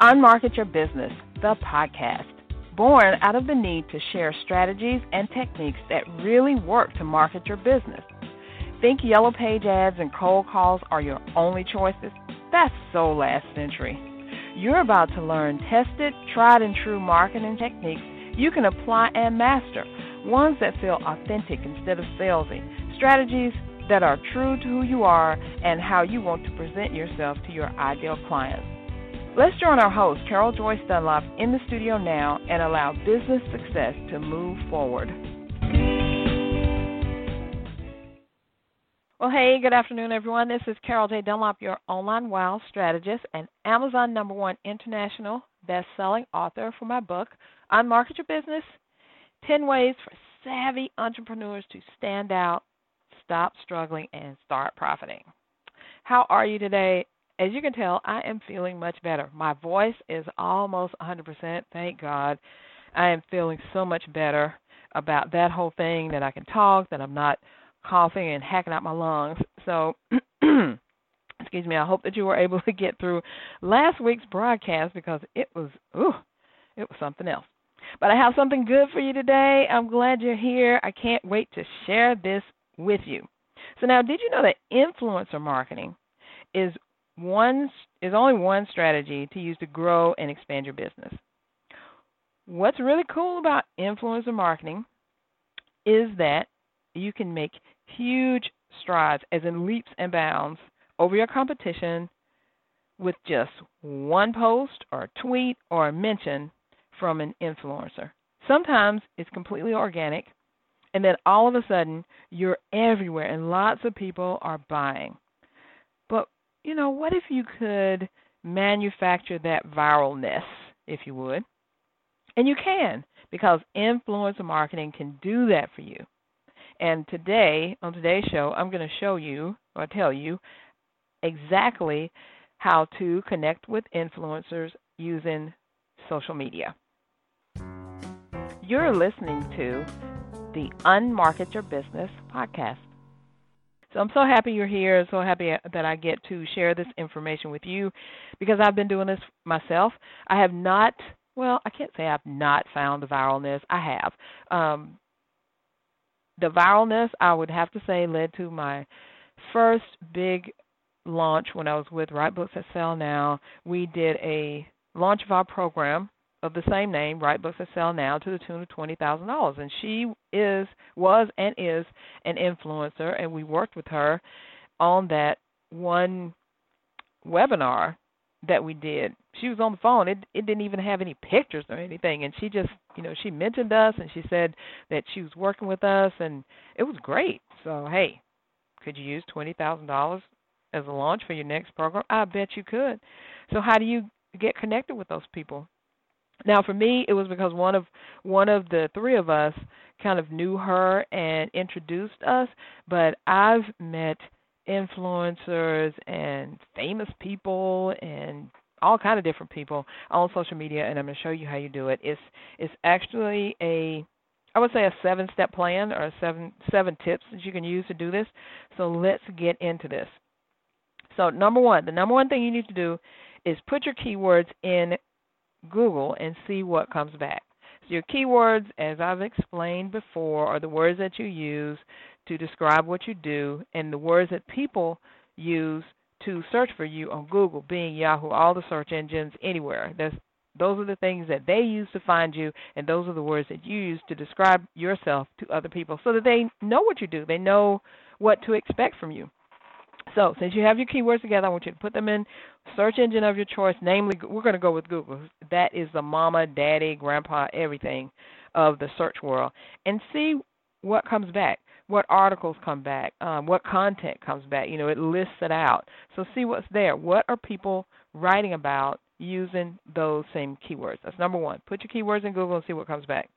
Unmarket Your Business, the podcast, born out of the need to share strategies and techniques that really work to market your business. Think yellow page ads and cold calls are your only choices? That's so last century. You're about to learn tested, tried and true marketing techniques you can apply and master, ones that feel authentic instead of salesy, strategies that are true to who you are and how you want to present yourself to your ideal clients. Let's join our host, Carol Joyce Dunlop, in the studio now and allow business success to move forward. Well, hey, good afternoon, everyone. This is Carol J. Dunlop, your online wow strategist and Amazon number one international best-selling author for my book, Unmarket Your Business 10 Ways for Savvy Entrepreneurs to Stand Out, Stop Struggling, and Start Profiting. How are you today? As you can tell, I am feeling much better. My voice is almost 100%. Thank God. I am feeling so much better about that whole thing that I can talk, that I'm not coughing and hacking out my lungs. So, excuse me, I hope that you were able to get through last week's broadcast because it was, ooh, it was something else. But I have something good for you today. I'm glad you're here. I can't wait to share this with you. So, now, did you know that influencer marketing is one is only one strategy to use to grow and expand your business. What's really cool about influencer marketing is that you can make huge strides, as in leaps and bounds, over your competition with just one post or tweet or a mention from an influencer. Sometimes it's completely organic, and then all of a sudden you're everywhere and lots of people are buying you know, what if you could manufacture that viralness, if you would? And you can, because influencer marketing can do that for you. And today, on today's show, I'm going to show you or tell you exactly how to connect with influencers using social media. You're listening to the Unmarket Your Business podcast. So I'm so happy you're here. So happy that I get to share this information with you because I've been doing this myself. I have not, well, I can't say I've not found the viralness. I have. Um, the viralness, I would have to say, led to my first big launch when I was with Write Books That Sell Now. We did a launch of our program of the same name, Write Books That Sell Now, to the tune of twenty thousand dollars. And she is, was, and is an influencer, and we worked with her on that one webinar that we did. She was on the phone. It it didn't even have any pictures or anything, and she just, you know, she mentioned us and she said that she was working with us, and it was great. So hey, could you use twenty thousand dollars as a launch for your next program? I bet you could. So how do you get connected with those people? Now, for me, it was because one of one of the three of us kind of knew her and introduced us. But I've met influencers and famous people and all kind of different people on social media, and I'm going to show you how you do it. It's it's actually a I would say a seven step plan or seven seven tips that you can use to do this. So let's get into this. So number one, the number one thing you need to do is put your keywords in Google and see what comes back. So your keywords, as I've explained before, are the words that you use to describe what you do and the words that people use to search for you on Google, Bing Yahoo, all the search engines, anywhere. That's, those are the things that they use to find you, and those are the words that you use to describe yourself to other people so that they know what you do. They know what to expect from you. So, since you have your keywords together, I want you to put them in search engine of your choice. Namely, we're going to go with Google. That is the mama, daddy, grandpa, everything of the search world, and see what comes back. What articles come back? Um, what content comes back? You know, it lists it out. So see what's there. What are people writing about using those same keywords? That's number one. Put your keywords in Google and see what comes back.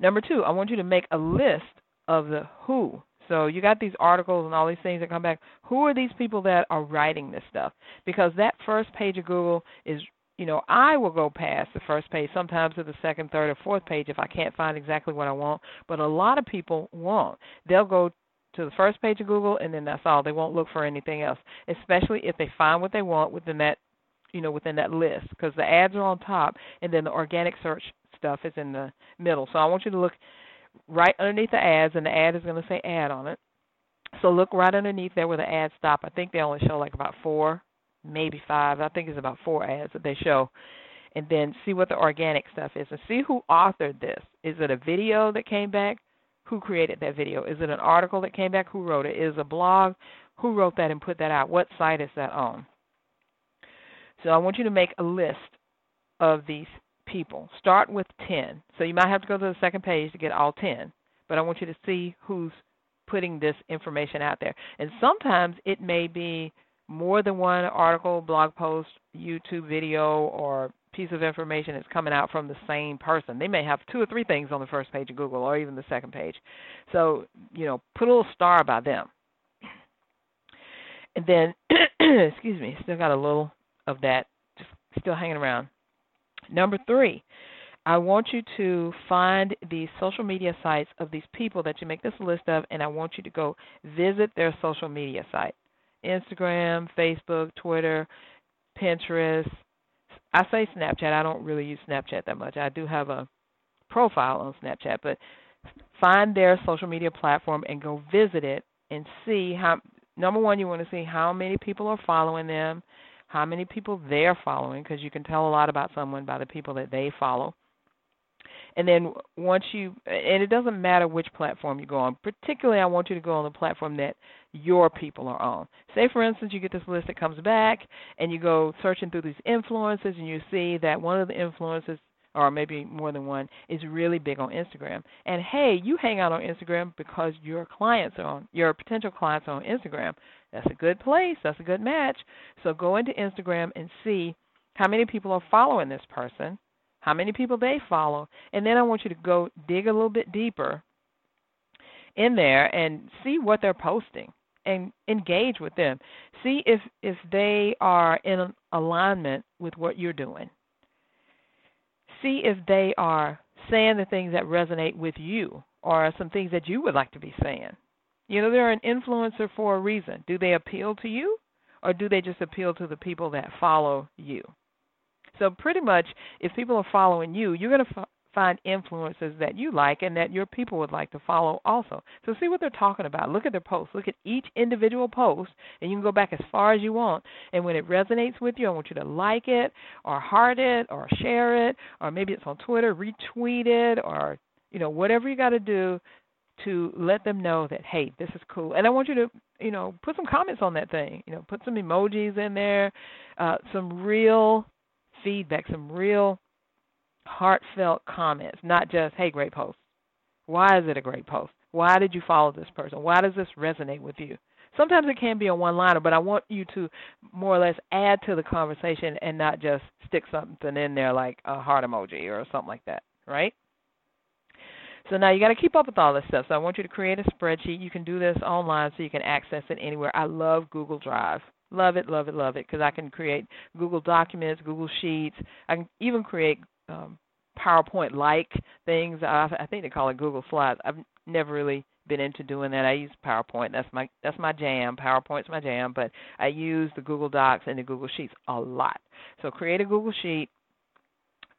Number two, I want you to make a list of the who so you got these articles and all these things that come back. Who are these people that are writing this stuff? Because that first page of Google is, you know, I will go past the first page, sometimes to the second, third, or fourth page if I can't find exactly what I want. But a lot of people won't. They'll go to the first page of Google and then that's all. They won't look for anything else, especially if they find what they want within that you know, within that list because the ads are on top and then the organic search stuff is in the middle. So I want you to look right underneath the ads and the ad is going to say ad on it. So look right underneath there where the ads stop. I think they only show like about four, maybe five. I think it's about four ads that they show. And then see what the organic stuff is and see who authored this. Is it a video that came back? Who created that video? Is it an article that came back? Who wrote it? Is it a blog? Who wrote that and put that out? What site is that on? So I want you to make a list of these people. Start with 10. So you might have to go to the second page to get all 10, but I want you to see who's putting this information out there. And sometimes it may be more than one article, blog post, YouTube video, or piece of information that's coming out from the same person. They may have two or three things on the first page of Google or even the second page. So, you know, put a little star by them. And then, excuse me, still got a little of that just still hanging around. Number three, I want you to find the social media sites of these people that you make this list of, and I want you to go visit their social media site Instagram, Facebook, Twitter, Pinterest. I say Snapchat. I don't really use Snapchat that much. I do have a profile on Snapchat, but find their social media platform and go visit it and see how. Number one, you want to see how many people are following them, how many people they're following, because you can tell a lot about someone by the people that they follow. And then once you, and it doesn't matter which platform you go on. Particularly, I want you to go on the platform that your people are on. Say, for instance, you get this list that comes back, and you go searching through these influences, and you see that one of the influences, or maybe more than one, is really big on Instagram. And hey, you hang out on Instagram because your clients are on, your potential clients are on Instagram. That's a good place. That's a good match. So go into Instagram and see how many people are following this person how many people they follow, and then I want you to go dig a little bit deeper in there and see what they're posting and engage with them. See if if they are in alignment with what you're doing. See if they are saying the things that resonate with you or some things that you would like to be saying. You know, they're an influencer for a reason. Do they appeal to you or do they just appeal to the people that follow you? So pretty much, if people are following you, you're going to find influences that you like and that your people would like to follow also. So see what they're talking about. Look at their posts. Look at each individual post, and you can go back as far as you want. And when it resonates with you, I want you to like it or heart it or share it or maybe it's on Twitter, retweet it or you know whatever you got to do to let them know that hey, this is cool. And I want you to you know put some comments on that thing. You know, put some emojis in there, uh, some real feedback, some real heartfelt comments, not just, hey, great post. Why is it a great post? Why did you follow this person? Why does this resonate with you? Sometimes it can be a one liner, but I want you to more or less add to the conversation and not just stick something in there like a heart emoji or something like that, right? So now you got to keep up with all this stuff. So I want you to create a spreadsheet. You can do this online so you can access it anywhere. I love Google Drive. Love it, love it, love it, because I can create Google Documents, Google Sheets. I can even create um, PowerPoint-like things. I, I think they call it Google Slides. I've never really been into doing that. I use PowerPoint. That's my that's my jam. PowerPoint's my jam, but I use the Google Docs and the Google Sheets a lot. So create a Google Sheet,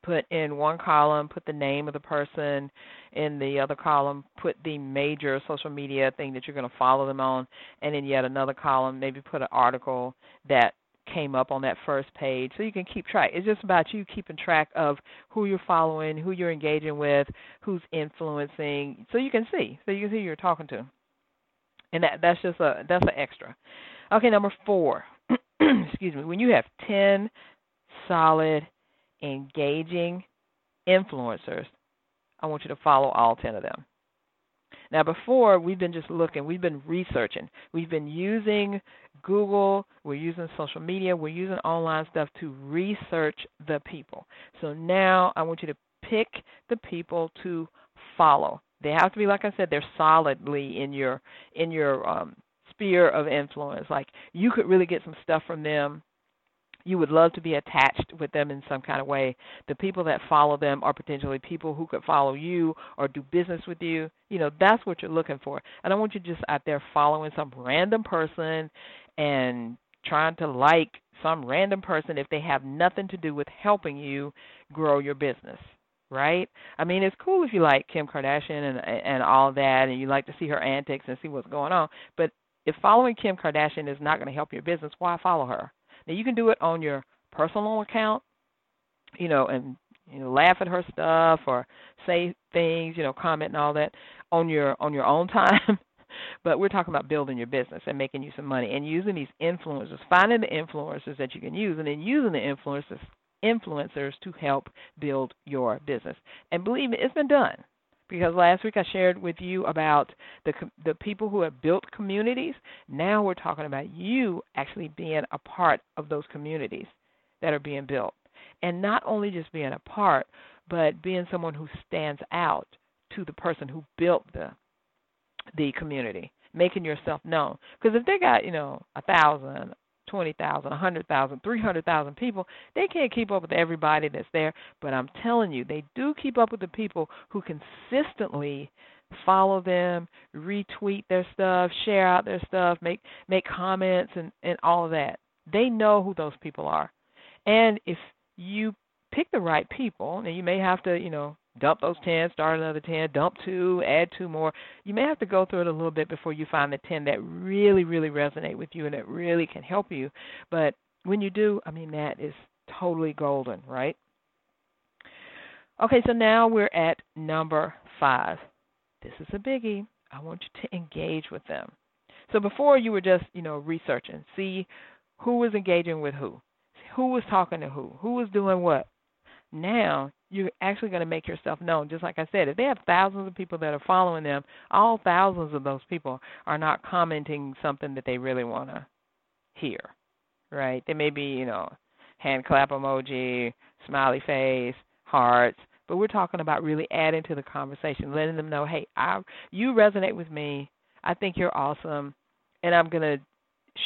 put in one column, put the name of the person, in the other column, put the major social media thing that you're going to follow them on, and in yet another column, maybe put an article that came up on that first page so you can keep track. It's just about you keeping track of who you're following, who you're engaging with, who's influencing, so you can see, so you can see who you're talking to. And that that's just a that's an extra. Okay, number 4. Excuse me. When you have 10 solid engaging influencers, I want you to follow all 10 of them. Now, before, we've been just looking, we've been researching, we've been using Google, we're using social media, we're using online stuff to research the people. So now I want you to pick the people to follow. They have to be, like I said, they're solidly in your in your um, sphere of influence. Like you could really get some stuff from them you would love to be attached with them in some kind of way. The people that follow them are potentially people who could follow you or do business with you. You know, that's what you're looking for. And I want you just out there following some random person and trying to like some random person if they have nothing to do with helping you grow your business right? I mean, it's cool if you like Kim Kardashian and and all that, and you like to see her antics and see what's going on. But if following Kim Kardashian is not going to help your business, why follow her? Now you can do it on your personal account, you know, and you know, laugh at her stuff or say things, you know, comment and all that on your on your own time. but we're talking about building your business and making you some money and using these influencers, finding the influencers that you can use, and then using the influencers influencers to help build your business. And believe me, it's been done because last week I shared with you about the the people who have built communities. Now we're talking about you actually being a part of those communities that are being built, and not only just being a part, but being someone who stands out to the person who built the the community, making yourself known. Because if they got you know a thousand, twenty thousand, a hundred thousand, three hundred thousand people. They can't keep up with everybody that's there, but I'm telling you, they do keep up with the people who consistently follow them, retweet their stuff, share out their stuff, make make comments and and all of that. They know who those people are. And if you pick the right people, and you may have to, you know, dump those 10, start another 10, dump two, add two more. You may have to go through it a little bit before you find the 10 that really, really resonate with you and that really can help you. But when you do, I mean, that is totally golden, right? Okay, so now we're at number five. This is a biggie. I want you to engage with them. So before you were just, you know, researching, see who was engaging with who, who was talking to who, who was doing what. Now you're actually going to make yourself known. Just like I said, if they have thousands of people that are following them, all thousands of those people are not commenting something that they really want to hear, right? They may be, you know, hand clap emoji, smiley face, hearts, but we're talking about really adding to the conversation, letting them know, hey, I you resonate with me. I think you're awesome, and I'm going to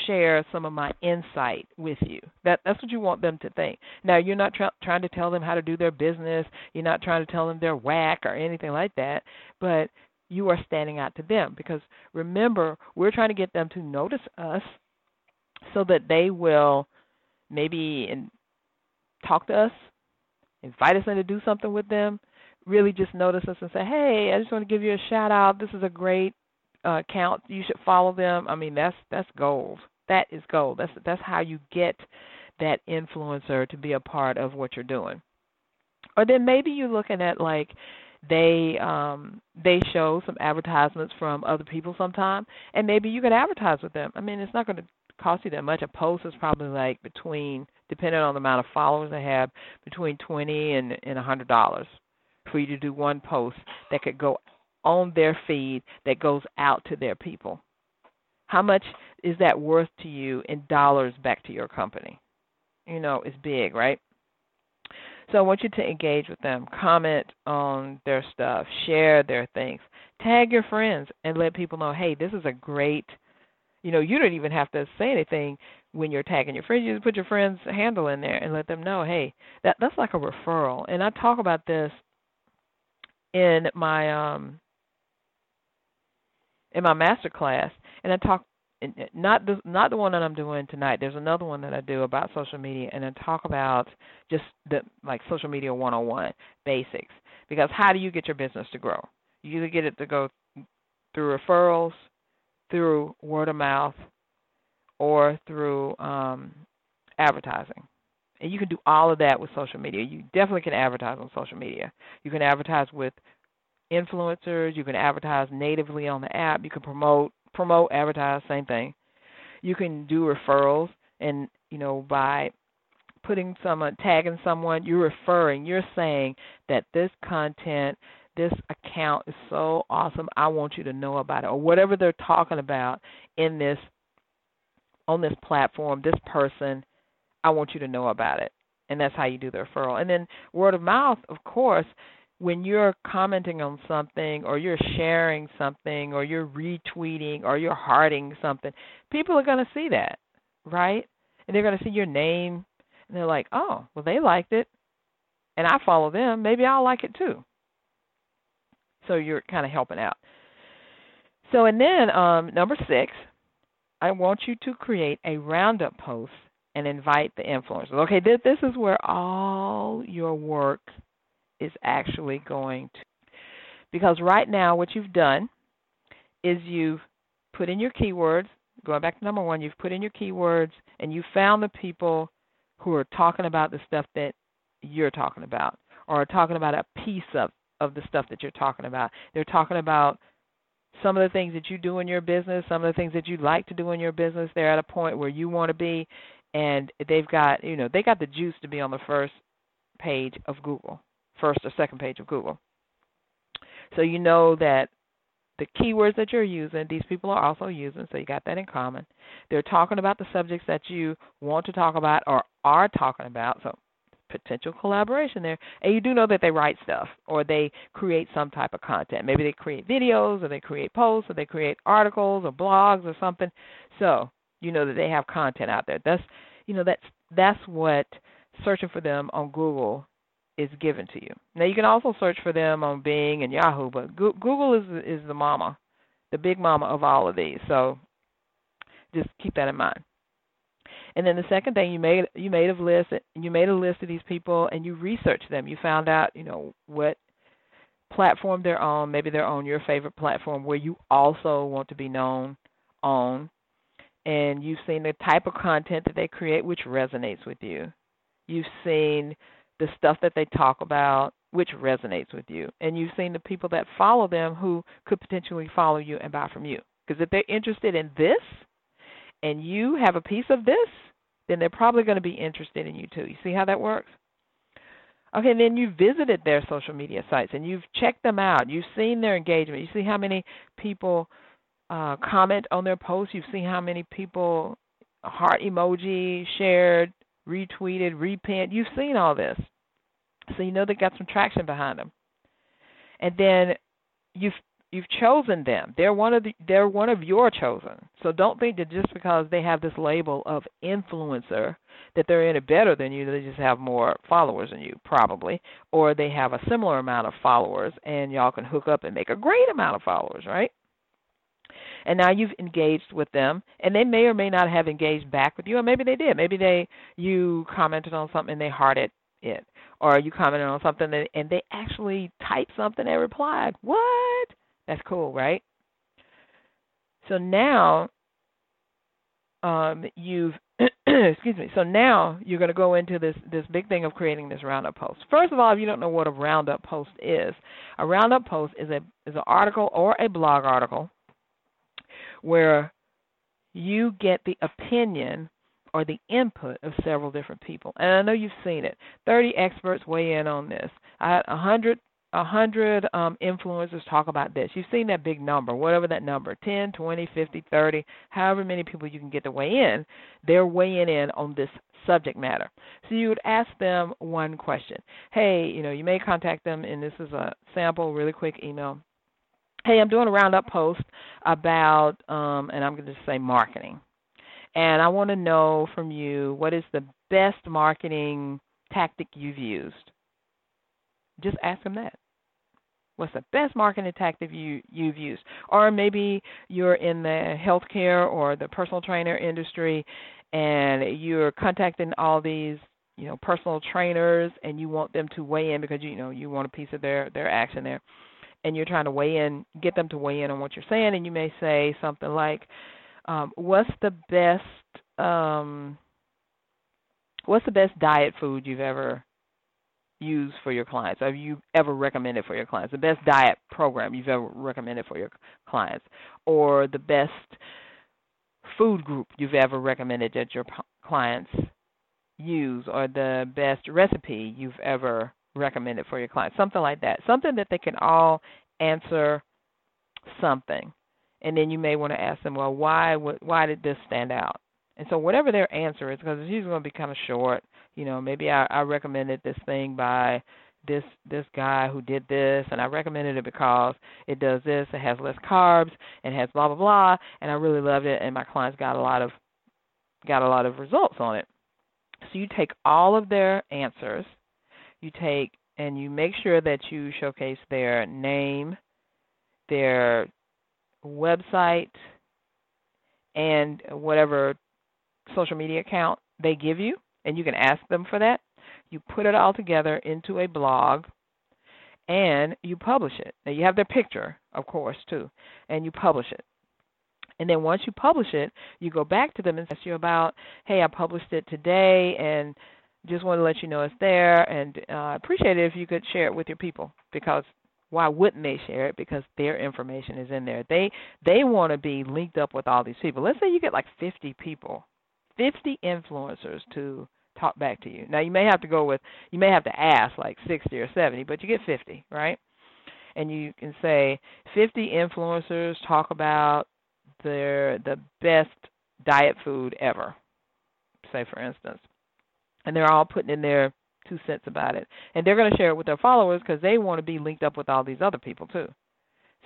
share some of my insight with you. That that's what you want them to think. Now, you're not tra- trying to tell them how to do their business. You're not trying to tell them they're whack or anything like that, but you are standing out to them because remember, we're trying to get them to notice us so that they will maybe in, talk to us, invite us in to do something with them, really just notice us and say, "Hey, I just want to give you a shout out. This is a great uh, account. You should follow them. I mean, that's that's gold. That is gold. That's that's how you get that influencer to be a part of what you're doing. Or then maybe you're looking at like they um they show some advertisements from other people sometime and maybe you could advertise with them. I mean, it's not going to cost you that much. A post is probably like between depending on the amount of followers they have, between 20 and and a $100 for you to do one post that could go on their feed that goes out to their people. How much is that worth to you in dollars back to your company? You know, it's big, right? So I want you to engage with them, comment on their stuff, share their things, tag your friends, and let people know, hey, this is a great. You know, you don't even have to say anything when you're tagging your friends. You just put your friend's handle in there and let them know, hey, that that's like a referral. And I talk about this in my um in my master class, and I talk not the not the one that I'm doing tonight. There's another one that I do about social media, and I talk about just the like social media 101 basics. Because how do you get your business to grow? You either get it to go through referrals, through word of mouth, or through um, advertising. And you can do all of that with social media. You definitely can advertise on social media. You can advertise with influencers. You can advertise natively on the app. You can promote, promote, advertise, same thing. You can do referrals, and you know by putting someone, uh, tagging someone, you're referring. You're saying that this content, this account is so awesome. I want you to know about it, or whatever they're talking about in this on this platform. This person, I want you to know about it, and that's how you do the referral. And then word of mouth, of course when you're commenting on something or you're sharing something or you're retweeting or you're hearting something, people are going to see that, right? And they're going to see your name and they're like, "Oh, well they liked it and I follow them, maybe I'll like it too." So you're kind of helping out. So and then um number 6, I want you to create a roundup post and invite the influencers. Okay, this, this is where all your work is actually going to. Because right now, what you've done is you've put in your keywords. Going back to number one, you've put in your keywords and you found the people who are talking about the stuff that you're talking about or talking about a piece of, of the stuff that you're talking about. They're talking about some of the things that you do in your business, some of the things that you like to do in your business. They're at a point where you want to be, and they've got you know they got the juice to be on the first page of Google, first or second page of Google. So you know that the keywords that you're using, these people are also using, so you got that in common. They're talking about the subjects that you want to talk about or are talking about. So potential collaboration there. And you do know that they write stuff or they create some type of content. Maybe they create videos or they create posts or they create articles or blogs or something. So you know that they have content out there. That's you know that's that's what searching for them on Google is given to you. Now you can also search for them on Bing and Yahoo, but Google is is the mama, the big mama of all of these. So just keep that in mind. And then the second thing you made you made a list you made a list of these people and you researched them. You found out, you know, what platform they're on, maybe they're on your favorite platform where you also want to be known on. And you've seen the type of content that they create which resonates with you. You've seen the stuff that they talk about which resonates with you. And you've seen the people that follow them who could potentially follow you and buy from you. Because if they're interested in this, and you have a piece of this, then they're probably going to be interested in you too. You see how that works? Okay, and then you visited their social media sites and you've checked them out. You've seen their engagement. You see how many people uh, comment on their posts. You've seen how many people heart emoji, shared, retweeted, repent. You've seen all this. So you know they got some traction behind them. And then you've you've chosen them. They're one of the they're one of your chosen. So don't think that just because they have this label of influencer that they're any better than you, they just have more followers than you, probably. Or they have a similar amount of followers and y'all can hook up and make a great amount of followers, right? And now you've engaged with them and they may or may not have engaged back with you, or maybe they did. Maybe they you commented on something and they hearted it. Or you commented on something and they actually typed something and replied. What? That's cool, right? So now um, you've excuse me. So now you're going to go into this this big thing of creating this roundup post. First of all, if you don't know what a roundup post is, a roundup post is a is an article or a blog article where you get the opinion or the input of several different people. And I know you've seen it. 30 experts weigh in on this. I had 100 a hundred um, influencers talk about this. You've seen that big number, whatever that number, ten, twenty, fifty, thirty, however many people you can get to weigh in, they're weighing in on this subject matter. So you would ask them one question. Hey, you know, you may contact them, and this is a sample, really quick email. Hey, I'm doing a roundup post about, um, and I'm going to say marketing. And I want to know from you what is the best marketing tactic you've used. Just ask them that What's the best marketing tactic you you've used? Or maybe you're in the healthcare or the personal trainer industry, and you're contacting all these you know personal trainers, and you want them to weigh in because you know you want a piece of their their action there, and you're trying to weigh in, get them to weigh in on what you're saying, and you may say something like, um, "What's the best?" Um, what's the best diet food you've ever used for your clients? Have you ever recommended for your clients? The best diet program you've ever recommended for your clients, or the best food group you've ever recommended that your clients use, or the best recipe you've ever recommended for your clients? Something like that. Something that they can all answer something, and then you may want to ask them, well, why why did this stand out? And so whatever their answer is, because it's usually going to be kind of short you know maybe I, I recommended this thing by this this guy who did this and I recommended it because it does this, it has less carbs and has blah blah blah and I really loved it and my clients got a lot of got a lot of results on it. So you take all of their answers, you take and you make sure that you showcase their name, their website and whatever social media account they give you, and you can ask them for that. You put it all together into a blog and you publish it. Now you have their picture, of course, too, and you publish it. And then once you publish it, you go back to them and ask you about, hey, I published it today, and just want to let you know it's there, and uh, appreciate it if you could share it with your people because why wouldn't they share it? Because their information is in there. They they want to be linked up with all these people. Let's say you get like 50 people, 50 influencers to talk back to you. Now you may have to go with you may have to ask like 60 or 70, but you get 50, right? And you can say 50 influencers talk about their the best diet food ever. Say for instance. And they're all putting in their two cents about it. And they're going to share it with their followers because they want to be linked up with all these other people too.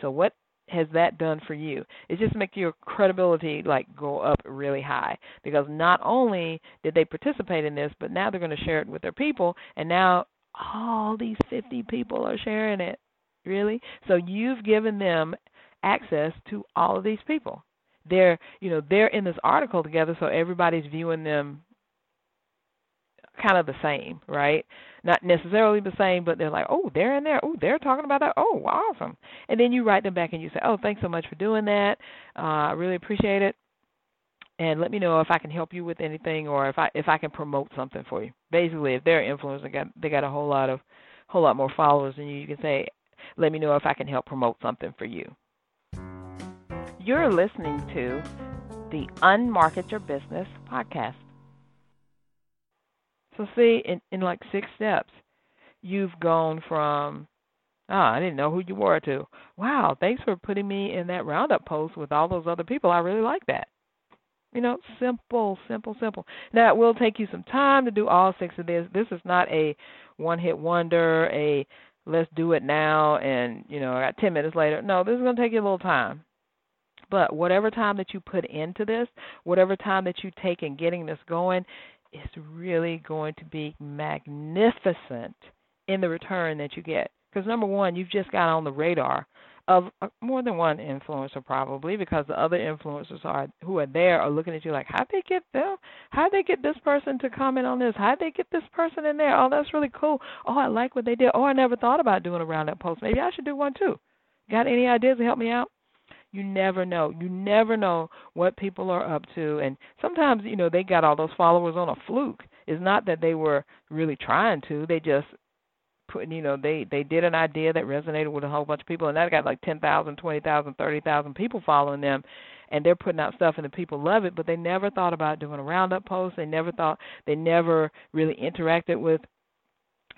So what has that done for you? It just makes your credibility like go up really high because not only did they participate in this, but now they're going to share it with their people, and now all these 50 people are sharing it. Really? So you've given them access to all of these people. They're, you know, they're in this article together, so everybody's viewing them kind of the same, right? Not necessarily the same, but they're like, oh, they're in there. Oh, they're talking about that. Oh, awesome. And then you write them back and you say, oh, thanks so much for doing that. Uh, I really appreciate it. And let me know if I can help you with anything or if I if I can promote something for you. Basically, if they're influencers, they got they got a whole lot of whole lot more followers than you. You can say, let me know if I can help promote something for you. You're listening to the Unmarket Your Business podcast. So see, in, in like six steps, you've gone from, oh, I didn't know who you were to, wow, thanks for putting me in that roundup post with all those other people. I really like that. You know, simple, simple, simple. Now it will take you some time to do all six of this. This is not a one-hit wonder, a let's do it now, and you know, I got ten minutes later. No, this is to take you a little time. But whatever time that you put into this, whatever time that you take in getting this going, is really going to be magnificent in the return that you get. Because number one, you've just got on the radar of uh, more than one influencer probably because the other influencers are who are there are looking at you like how'd they get them? How'd they get this person to comment on this? How'd they get this person in there? Oh that's really cool. Oh i like what they did. Oh i never thought about doing a roundup post. Maybe i should do one too. Got any ideas to help me out you never know. You never know what people are up to. And sometimes, you know, they got all those followers on a fluke. It's not that they were really trying to. They just put, you know, they they did an idea that resonated with a whole bunch of people, and that got like ten thousand, twenty thousand, thirty thousand people following them, and they're putting out stuff, and the people love it. But they never thought about doing a roundup post. They never thought. They never really interacted with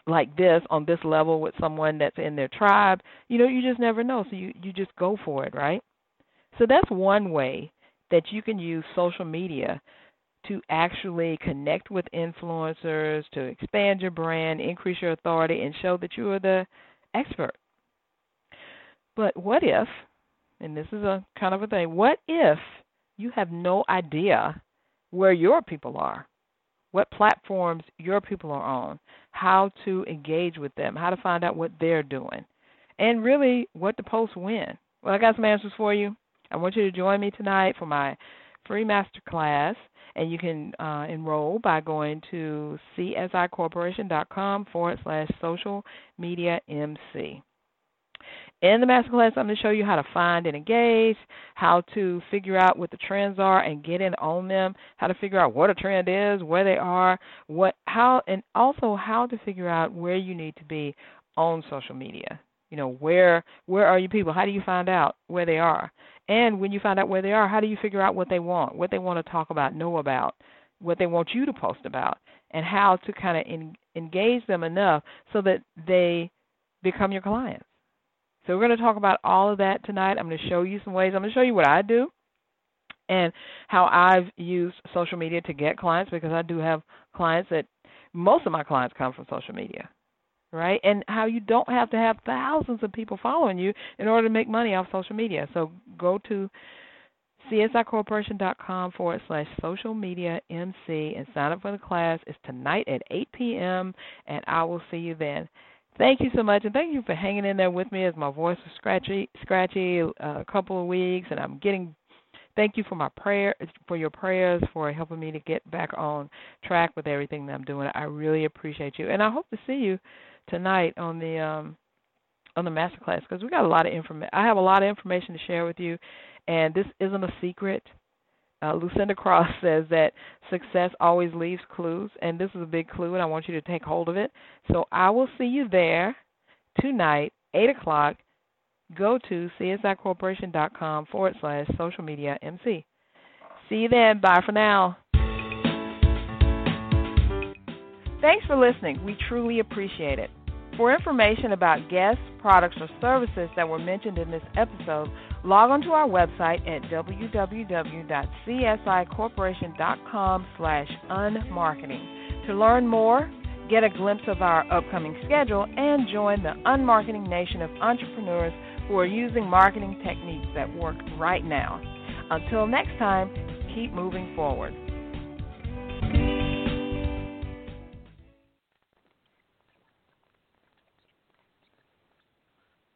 like this on this level with someone that's in their tribe. You know, you just never know. So you you just go for it, right? So that's one way that you can use social media to actually connect with influencers, to expand your brand, increase your authority, and show that you are the expert. But what if, and this is a kind of a thing, what if you have no idea where your people are? What platforms your people are on, how to engage with them, how to find out what they're doing, and really what to post when. Well, I got some answers for you. I want you to join me tonight for my free master class, and you can uh, enroll by going to csicorporation.com forward slash social media MC. In the masterclass, I'm going to show you how to find and engage, how to figure out what the trends are and get in on them, how to figure out what a trend is, where they are, what how and also how to figure out where you need to be on social media. You know, where where are you people? How do you find out where they are? And when you find out where they are, how do you figure out what they want, what they want to talk about, know about, what they want you to post about, and how to kind of en- engage them enough so that they become your clients. So we're going to talk about all of that tonight. I'm going to show you some ways. I'm going to show you what I do and how I've used social media to get clients because I do have clients that most of my clients come from social media right? And how you don't have to have thousands of people following you in order to make money off social media. So go to csicorporation.com forward slash social media MC and sign up for the class. It's tonight at 8 p.m., and I will see you then. Thank you so much, and thank you for hanging in there with me as my voice was scratchy, scratchy uh, a couple of weeks, and I'm getting thank you for my prayer for your prayers for helping me to get back on track with everything that I'm doing. I really appreciate you, and I hope to see you tonight on the um on the masterclass because we got a lot of information. I have a lot of information to share with you, and this isn't a secret. Uh, Lucinda Cross says that success always leaves clues, and this is a big clue, and I want you to take hold of it. So I will see you there tonight, 8 o'clock. Go to csicorporation.com forward slash social media MC. See you then. Bye for now. Thanks for listening. We truly appreciate it. For information about guests, products, or services that were mentioned in this episode, log on to our website at www.csicorporation.com slash unmarketing. To learn more, get a glimpse of our upcoming schedule, and join the unmarketing nation of entrepreneurs who are using marketing techniques that work right now. Until next time, keep moving forward.